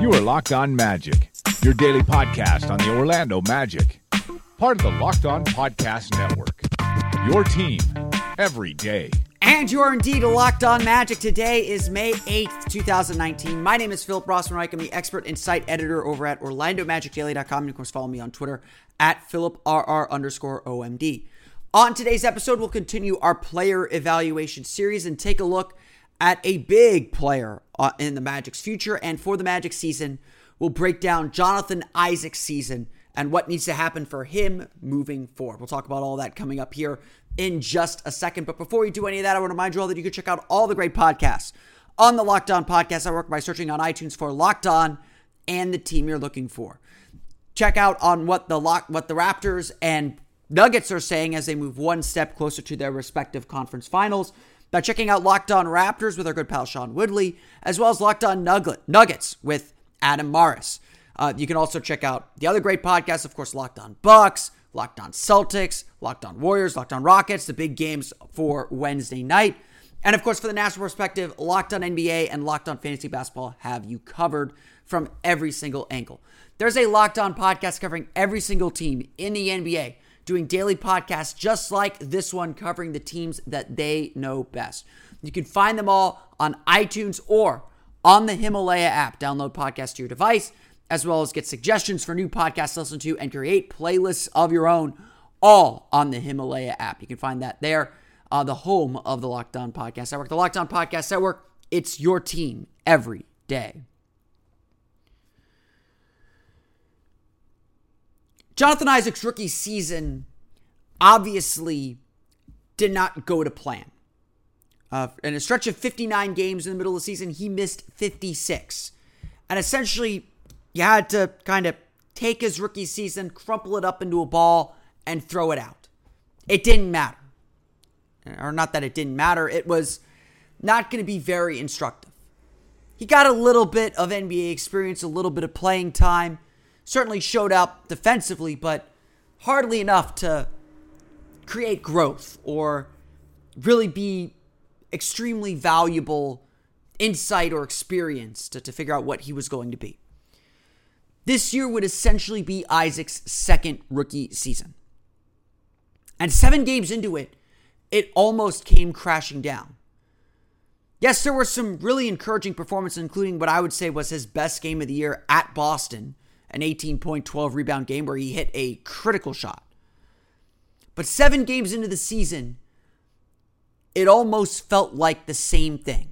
You are Locked On Magic, your daily podcast on the Orlando Magic, part of the Locked On Podcast Network. Your team every day. And you are indeed locked on magic. Today is May 8th, 2019. My name is Philip Rossman-Reich. I'm the expert and site editor over at OrlandoMagicDaily.com. And of course, follow me on Twitter at PhilipRR underscore OMD. On today's episode, we'll continue our player evaluation series and take a look at a big player uh, in the Magic's future. And for the Magic season, we'll break down Jonathan Isaac's season and what needs to happen for him moving forward. We'll talk about all that coming up here in just a second. But before we do any of that, I want to remind you all that you can check out all the great podcasts on the Locked On Podcast Network by searching on iTunes for Locked On and the team you're looking for. Check out on what the lock what the Raptors and Nuggets are saying as they move one step closer to their respective conference finals by checking out Locked On Raptors with our good pal Sean Woodley, as well as Locked On Nuggets with Adam Morris. Uh, you can also check out the other great podcasts, of course, Locked On Bucks, Locked On Celtics, Locked On Warriors, Locked On Rockets, the big games for Wednesday night. And of course, for the national perspective, Locked On NBA and Locked On Fantasy Basketball have you covered from every single angle. There's a Locked On podcast covering every single team in the NBA doing daily podcasts just like this one covering the teams that they know best. You can find them all on iTunes or on the Himalaya app. Download podcasts to your device, as well as get suggestions for new podcasts to listen to and create playlists of your own, all on the Himalaya app. You can find that there, uh, the home of the Locked On Podcast Network. The Locked On Podcast Network, it's your team every day. Jonathan Isaac's rookie season obviously did not go to plan. Uh, in a stretch of 59 games in the middle of the season, he missed 56. And essentially, you had to kind of take his rookie season, crumple it up into a ball, and throw it out. It didn't matter. Or not that it didn't matter, it was not going to be very instructive. He got a little bit of NBA experience, a little bit of playing time certainly showed up defensively, but hardly enough to create growth or really be extremely valuable insight or experience to, to figure out what he was going to be. This year would essentially be Isaac's second rookie season. And seven games into it, it almost came crashing down. Yes, there were some really encouraging performances, including what I would say was his best game of the year at Boston, an 18 point, 12 rebound game where he hit a critical shot. But seven games into the season, it almost felt like the same thing.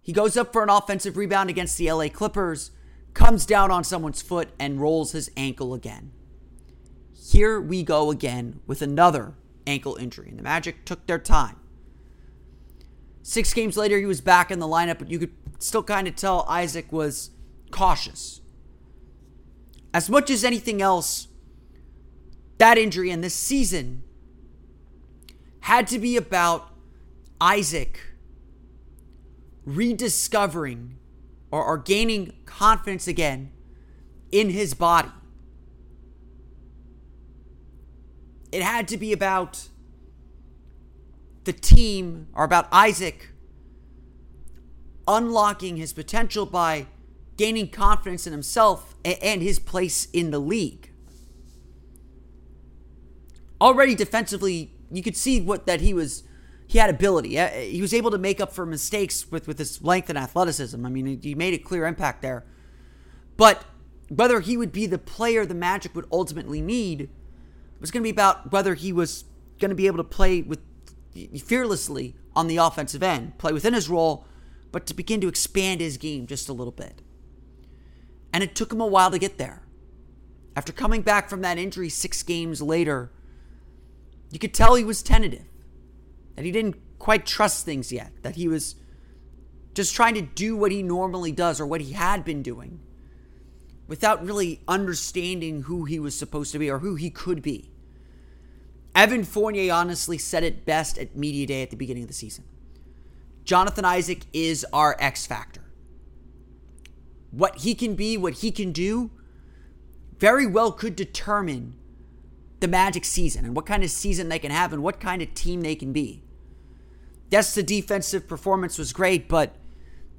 He goes up for an offensive rebound against the LA Clippers, comes down on someone's foot, and rolls his ankle again. Here we go again with another ankle injury, and the Magic took their time. Six games later, he was back in the lineup, but you could still kind of tell Isaac was cautious as much as anything else, that injury and this season had to be about Isaac rediscovering or, or gaining confidence again in his body. It had to be about the team or about Isaac unlocking his potential by gaining confidence in himself and his place in the league. Already defensively, you could see what that he was he had ability. Uh, he was able to make up for mistakes with with his length and athleticism. I mean, he made a clear impact there. But whether he would be the player the Magic would ultimately need was going to be about whether he was going to be able to play with fearlessly on the offensive end, play within his role, but to begin to expand his game just a little bit. And it took him a while to get there. After coming back from that injury six games later, you could tell he was tentative, that he didn't quite trust things yet, that he was just trying to do what he normally does or what he had been doing without really understanding who he was supposed to be or who he could be. Evan Fournier honestly said it best at Media Day at the beginning of the season. Jonathan Isaac is our X factor. What he can be, what he can do, very well could determine the Magic season and what kind of season they can have and what kind of team they can be. Yes, the defensive performance was great, but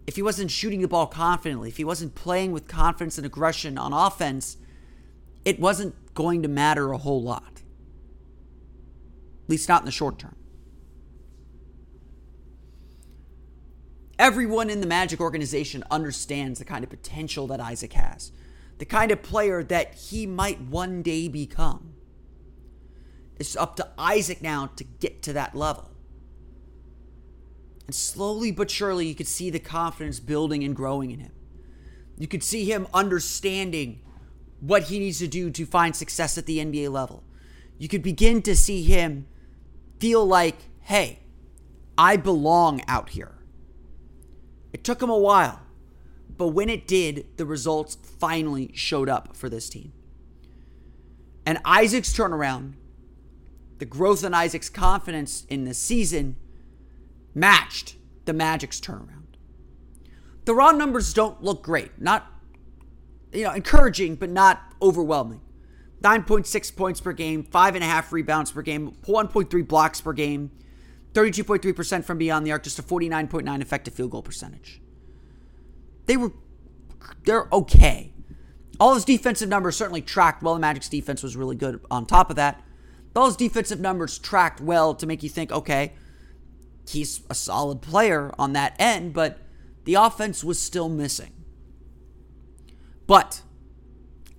if he wasn't shooting the ball confidently, if he wasn't playing with confidence and aggression on offense, it wasn't going to matter a whole lot. At least not in the short term. Everyone in the Magic organization understands the kind of potential that Isaac has, the kind of player that he might one day become. It's up to Isaac now to get to that level. And slowly but surely, you could see the confidence building and growing in him. You could see him understanding what he needs to do to find success at the NBA level. You could begin to see him feel like, hey, I belong out here. It took him a while, but when it did, the results finally showed up for this team. And Isaac's turnaround, the growth in Isaac's confidence in the season, matched the Magic's turnaround. The raw numbers don't look great. Not, you know, encouraging, but not overwhelming. 9.6 points per game, 5.5 rebounds per game, 1.3 blocks per game, 32.3% from beyond the arc, just a 49.9 effective field goal percentage. They were, they're okay. All his defensive numbers certainly tracked well. The Magic's defense was really good on top of that. all Those defensive numbers tracked well to make you think, okay, he's a solid player on that end, but the offense was still missing. But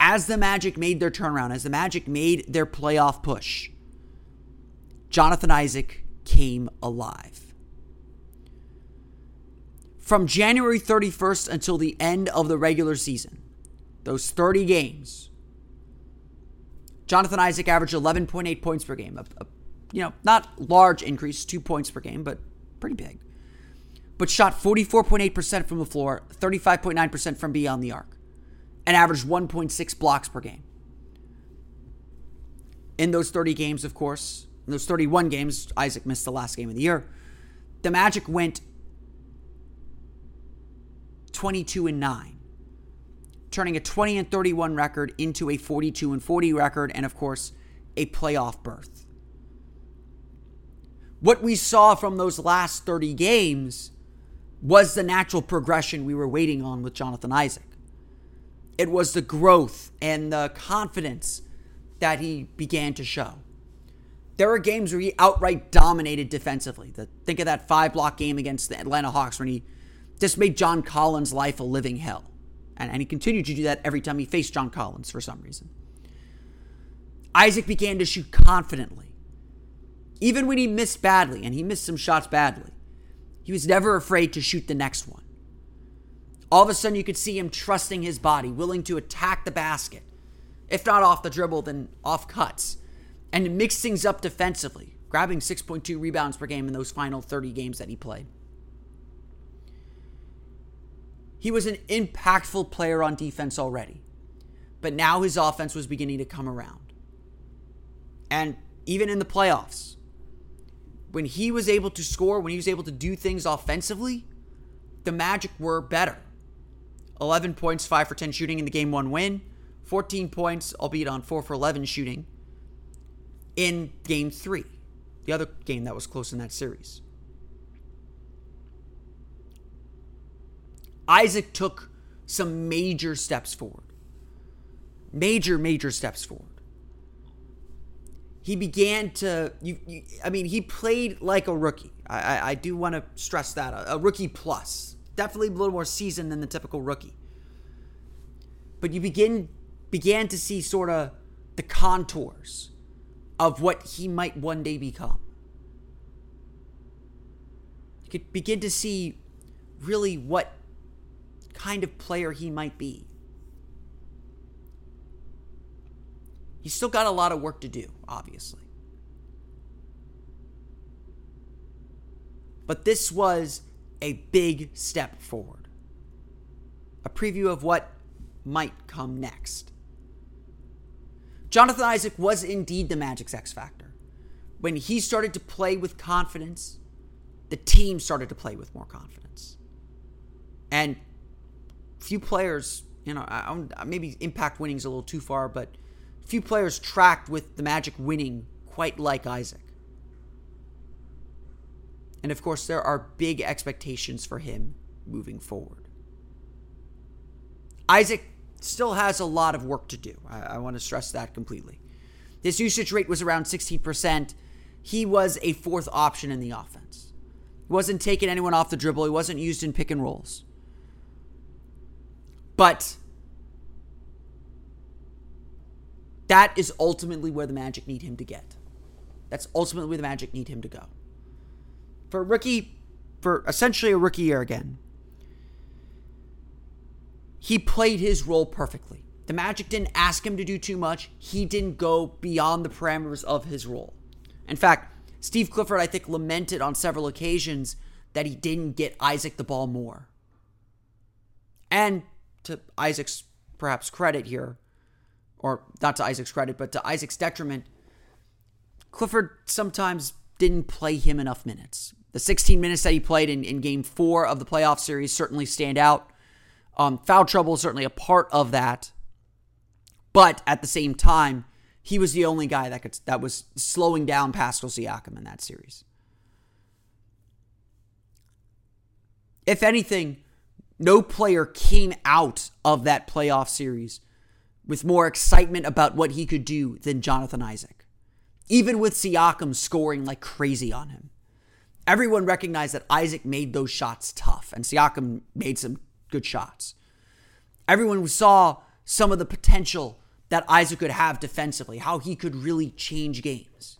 as the Magic made their turnaround, as the Magic made their playoff push, Jonathan Isaac came alive. From January 31st until the end of the regular season, those 30 games, Jonathan Isaac averaged 11.8 points per game, a, a you know, not large increase, two points per game, but pretty big. But shot 44.8% from the floor, 35.9% from beyond the arc, and averaged 1.6 blocks per game. In those 30 games, of course, in those 31 games, Isaac missed the last game of the year. The Magic went 22 and 9, turning a 20 and 31 record into a 42 and 40 record, and of course, a playoff berth what we saw from those last 30 games was the natural progression we were waiting on with Jonathan Isaac. It was the growth and the confidence that he began to show. There were games where he outright dominated defensively. The, think of that five block game against the Atlanta Hawks when he just made John Collins' life a living hell. And, and he continued to do that every time he faced John Collins for some reason. Isaac began to shoot confidently. Even when he missed badly, and he missed some shots badly, he was never afraid to shoot the next one. All of a sudden, you could see him trusting his body, willing to attack the basket, if not off the dribble, then off cuts, and mix things up defensively, grabbing 6.2 rebounds per game in those final 30 games that he played. He was an impactful player on defense already, but now his offense was beginning to come around. And even in the playoffs, when he was able to score, when he was able to do things offensively, the Magic were better. 11 points, 5 for 10 shooting in the game 1 win, 14 points, albeit on 4 for 11 shooting, in game 3, the other game that was close in that series. Isaac took some major steps forward. Major, major steps forward he began to you, you, i mean he played like a rookie i, I, I do want to stress that a, a, rookie plus definitely a little more seasoned than the typical rookie but you begin began to see sort of the contours of what he might one day become you could begin to see really what kind of player he might be He's still got a lot of work to do, obviously. But this was a big step forward. A preview of what might come next. Jonathan Isaac was indeed the Magic's X Factor. When he started to play with confidence, the team started to play with more confidence. And few players, you know, maybe impact winning is a little too far, but few players tracked with the Magic winning quite like Isaac. And of course, there are big expectations for him moving forward. Isaac still has a lot of work to do. I, I want to stress that completely. His usage rate was around 16%. He was a fourth option in the offense. He wasn't taking anyone off the dribble, he wasn't used in pick and rolls. But that is ultimately where the Magic need him to get. That's ultimately where the Magic need him to go. For a rookie, for essentially a rookie year again, he played his role perfectly. The Magic didn't ask him to do too much. He didn't go beyond the parameters of his role. In fact, Steve Clifford, I think, lamented on several occasions that he didn't get Isaac the ball more. And to Isaac's perhaps credit here, or not to Isaac's credit, but to Isaac's detriment, Clifford sometimes didn't play him enough minutes. The 16 minutes that he played in, in game four of the playoff series certainly stand out. Um, foul trouble is certainly a part of that. But at the same time, he was the only guy that could that was slowing down Pascal Siakam in that series. If anything, no player came out of that playoff series with more excitement about what he could do than Jonathan Isaac. Even with Siakam scoring like crazy on him. Everyone recognized that Isaac made those shots tough, and Siakam made some good shots. Everyone saw some of the potential that Isaac could have defensively, how he could really change games.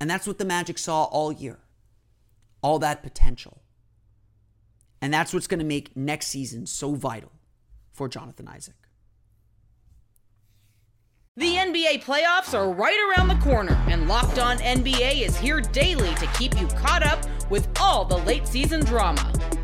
And that's what the Magic saw all year all that potential. And that's what's going to make next season so vital for Jonathan Isaac. The NBA playoffs are right around the corner, and Locked On NBA is here daily to keep you caught up with all the late season drama.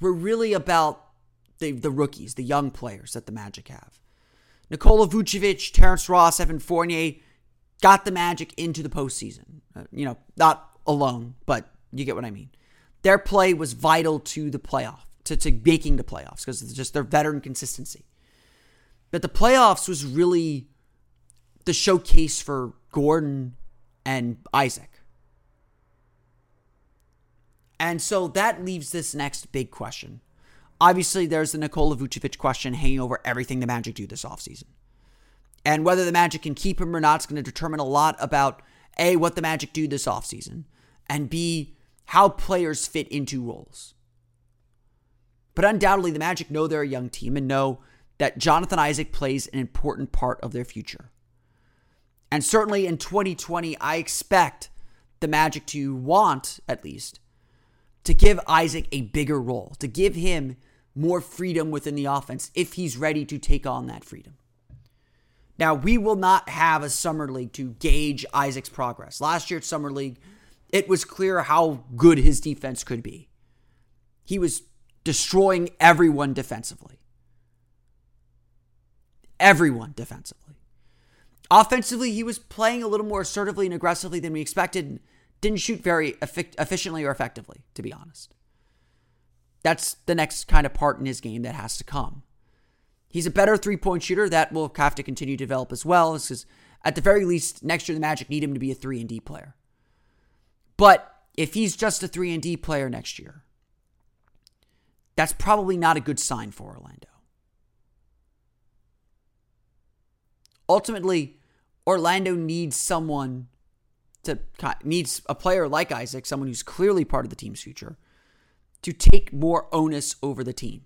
were really about the, the rookies, the young players that the Magic have. Nikola Vucevic, Terrence Ross, Evan Fournier got the Magic into the postseason. Uh, you know, not alone, but you get what I mean. Their play was vital to the playoff, to, to making the playoffs, because it's just their veteran consistency. But the playoffs was really the showcase for Gordon and Isaac. And so that leaves this next big question. Obviously, there's the Nikola Vucevic question hanging over everything the Magic do this offseason. And whether the Magic can keep him or not is going to determine a lot about A, what the Magic do this offseason, and B, how players fit into roles. But undoubtedly, the Magic know they're a young team and know that Jonathan Isaac plays an important part of their future. And certainly in 2020, I expect the Magic to want, at least, to give Isaac a bigger role, to give him more freedom within the offense if he's ready to take on that freedom. Now, we will not have a summer league to gauge Isaac's progress. Last year at Summer League, it was clear how good his defense could be. He was destroying everyone defensively everyone defensively. Offensively, he was playing a little more assertively and aggressively than we expected. Didn't shoot very efficiently or effectively, to be honest. That's the next kind of part in his game that has to come. He's a better three point shooter. That will have to continue to develop as well. Because at the very least, next year the Magic need him to be a three and D player. But if he's just a three and D player next year, that's probably not a good sign for Orlando. Ultimately, Orlando needs someone to needs a player like Isaac, someone who's clearly part of the team's future, to take more onus over the team,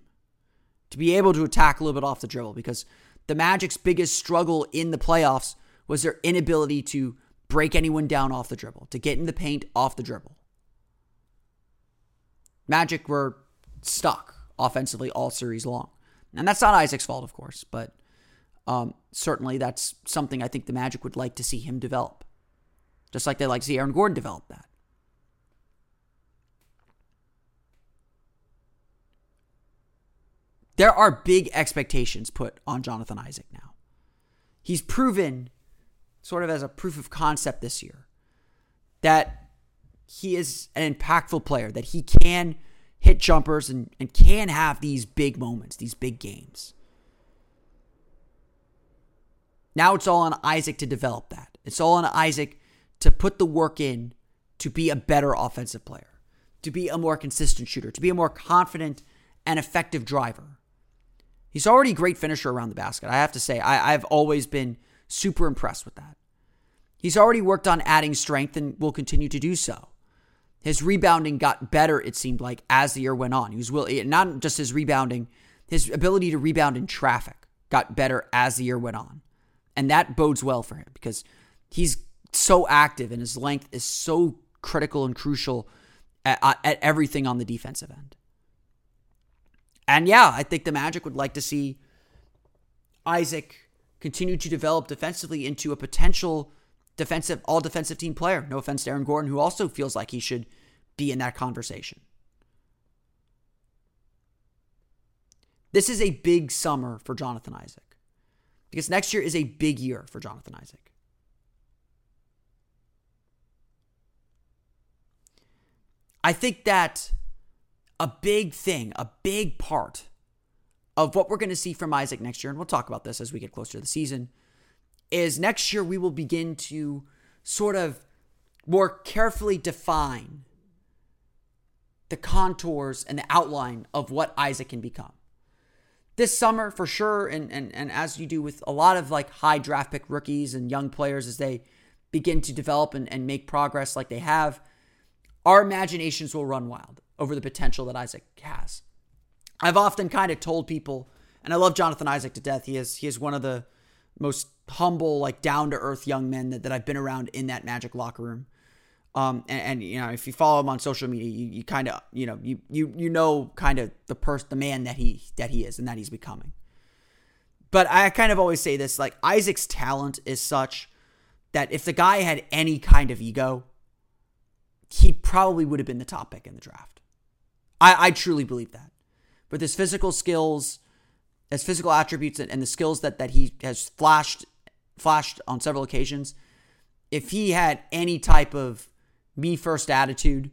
to be able to attack a little bit off the dribble because the Magic's biggest struggle in the playoffs was their inability to break anyone down off the dribble, to get in the paint off the dribble. Magic were stuck offensively all series long. And that's not Isaac's fault, of course, but um, certainly that's something I think the Magic would like to see him develop. Just like they like to see Aaron Gordon develop that. There are big expectations put on Jonathan Isaac now. He's proven, sort of as a proof of concept this year, that he is an impactful player, that he can hit jumpers and, and can have these big moments, these big games. Now it's all on Isaac to develop that. It's all on Isaac to put the work in to be a better offensive player, to be a more consistent shooter, to be a more confident and effective driver. He's already a great finisher around the basket. I have to say, I, have always been super impressed with that. He's already worked on adding strength and will continue to do so. His rebounding got better, it seemed like, as the year went on. He was will eh, not just his rebounding, his ability to rebound in traffic got better as the year went on. And that bodes well for him because he's so active and his length is so critical and crucial at, uh, at everything on the defensive end. And yeah, I think the Magic would like to see Isaac continue to develop defensively into a potential defensive, all defensive team player. No offense to Aaron Gordon, who also feels like he should be in that conversation. This is a big summer for Jonathan Isaac because next year is a big year for Jonathan Isaac. I think that a big thing, a big part of what we're going to see from Isaac next year, and we'll talk about this as we get closer to the season, is next year we will begin to sort of more carefully define the contours and the outline of what Isaac can become. This summer, for sure, and, and, and as you do with a lot of like high draft pick rookies and young players as they begin to develop and, and make progress like they have, our imaginations will run wild over the potential that Isaac has. I've often kind of told people, and I love Jonathan Isaac to death. He is he is one of the most humble, like down to earth young men that, that I've been around in that Magic locker room. Um, and, and, you know, if you follow him on social media, you, you kind of, you know, you, you, you know, kind of the person, the man that he, that he is and that he's becoming. But I kind of always say this, like Isaac's talent is such that if the guy had any kind of ego, he probably would have been the top pick in the draft. I, I truly believe that. But his physical skills, his physical attributes, and, and the skills that, that he has flashed flashed on several occasions, if he had any type of me first attitude,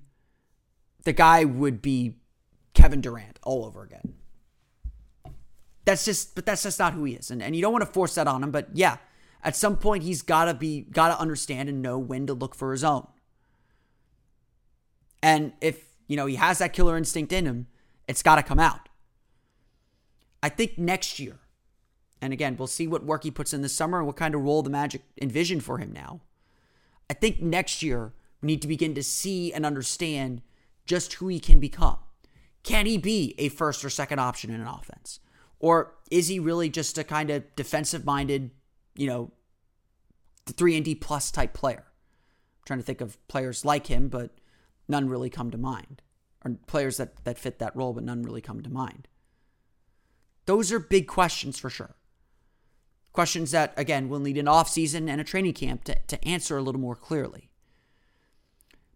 the guy would be Kevin Durant all over again. That's just, but that's just not who he is. And, and you don't want to force that on him. But yeah, at some point, he's got to be, got to understand and know when to look for his own. And if, you know, he has that killer instinct in him, it's got to come out. I think next year, and again, we'll see what work he puts in this summer and what kind of role the Magic envision for him now. I think next year we need to begin to see and understand just who he can become. Can he be a first or second option in an offense? Or is he really just a kind of defensive minded, you know, 3 and D plus type player? I'm trying to think of players like him, but none really come to mind. Or players that, that fit that role, but none really come to mind. Those are big questions for sure. Questions that, again, will need an offseason and a training camp to, to answer a little more clearly.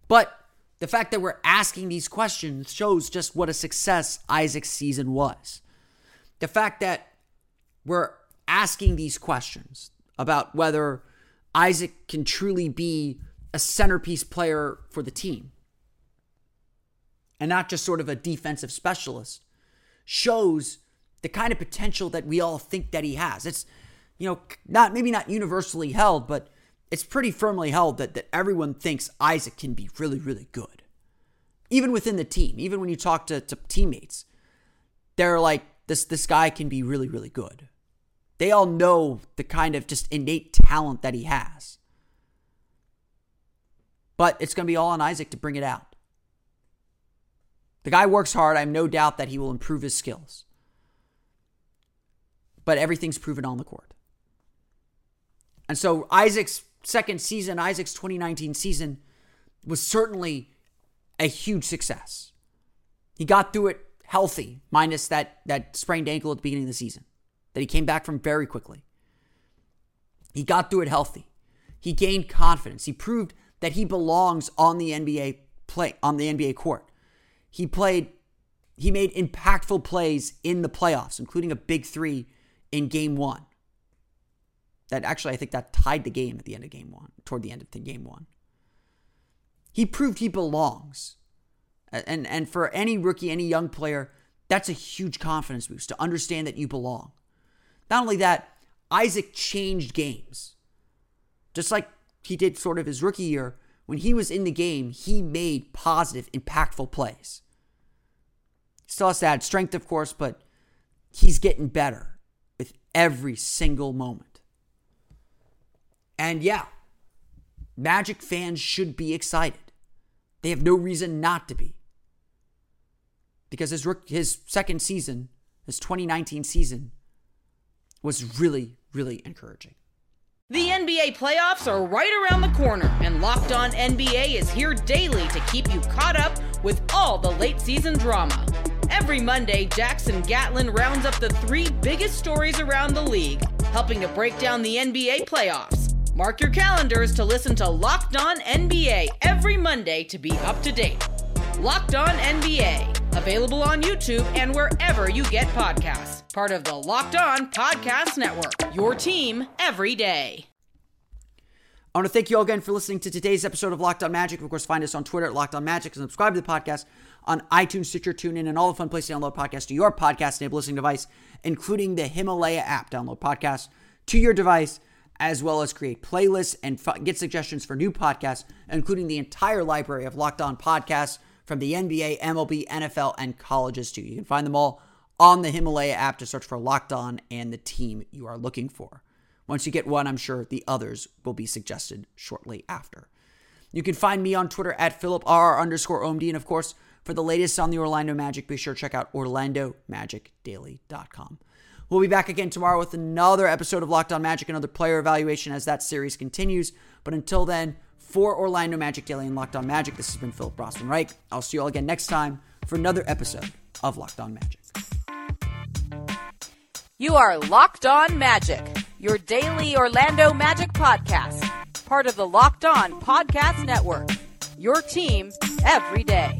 But the fact that we're asking these questions shows just what a success Isaac's season was. The fact that we're asking these questions about whether Isaac can truly be a centerpiece player for the team and not just sort of a defensive specialist shows the kind of potential that we all think that he has. It's you know, not maybe not universally held, but it's pretty firmly held that, that everyone thinks Isaac can be really, really good. Even within the team, even when you talk to, to teammates, they're like, this this guy can be really, really good. They all know the kind of just innate talent that he has. But it's going to be all on Isaac to bring it out. The guy works hard. I have no doubt that he will improve his skills. But everything's proven on the court. And so Isaac's second season, Isaac's 2019 season, was certainly a huge success. He got through it healthy, minus that, that sprained ankle at the beginning of the season that he came back from very quickly. He got through it healthy. He gained confidence. He proved that he belongs on the NBA play on the NBA court. He played he made impactful plays in the playoffs, including a big 3 in game 1. That actually I think that tied the game at the end of game 1, toward the end of the game 1. He proved he belongs. And and for any rookie, any young player, that's a huge confidence boost to understand that you belong. Not only that, Isaac changed games. Just like he did sort of his rookie year, when he was in the game, he made positive, impactful plays. Still has to add strength, of course, but he's getting better with every single moment. And yeah, Magic fans should be excited. They have no reason not to be. Because his, his second season, his 2019 season, was really, really encouraging. The NBA playoffs are right around the corner, and Locked On NBA is here daily to keep you caught up with all the late season drama. Every Monday, Jackson Gatlin rounds up the three biggest stories around the league, helping to break down the NBA playoffs. Mark your calendars to listen to Locked On NBA every Monday to be up to date. Locked On NBA, available on YouTube and wherever you get podcasts. Part of the Locked On Podcast Network. Your team every day. I want to thank you all again for listening to today's episode of Locked On Magic. Of course, find us on Twitter at Locked On Magic and subscribe to the podcast on iTunes, Stitcher, TuneIn, and all the fun places to download podcasts to your podcast-enabled listening device, including the Himalaya app. Download podcasts to your device, as well as create playlists and get suggestions for new podcasts, including the entire library of Locked On podcasts from the NBA, MLB, NFL, and colleges too. You can find them all on the Himalaya app to search for Locked On and the team you are looking for. Once you get one, I'm sure the others will be suggested shortly after. You can find me on Twitter at PhilipR underscore OMD. And of course, for the latest on the Orlando Magic, be sure to check out OrlandoMagicDaily.com. We'll be back again tomorrow with another episode of Locked On Magic, another player evaluation as that series continues. But until then, for Orlando Magic Daily and Locked On Magic, this has been Philip Rossman Reich. I'll see you all again next time for another episode of Locked On Magic. You are Locked On Magic, your daily Orlando Magic podcast, part of the Locked On Podcast Network. Your team every day.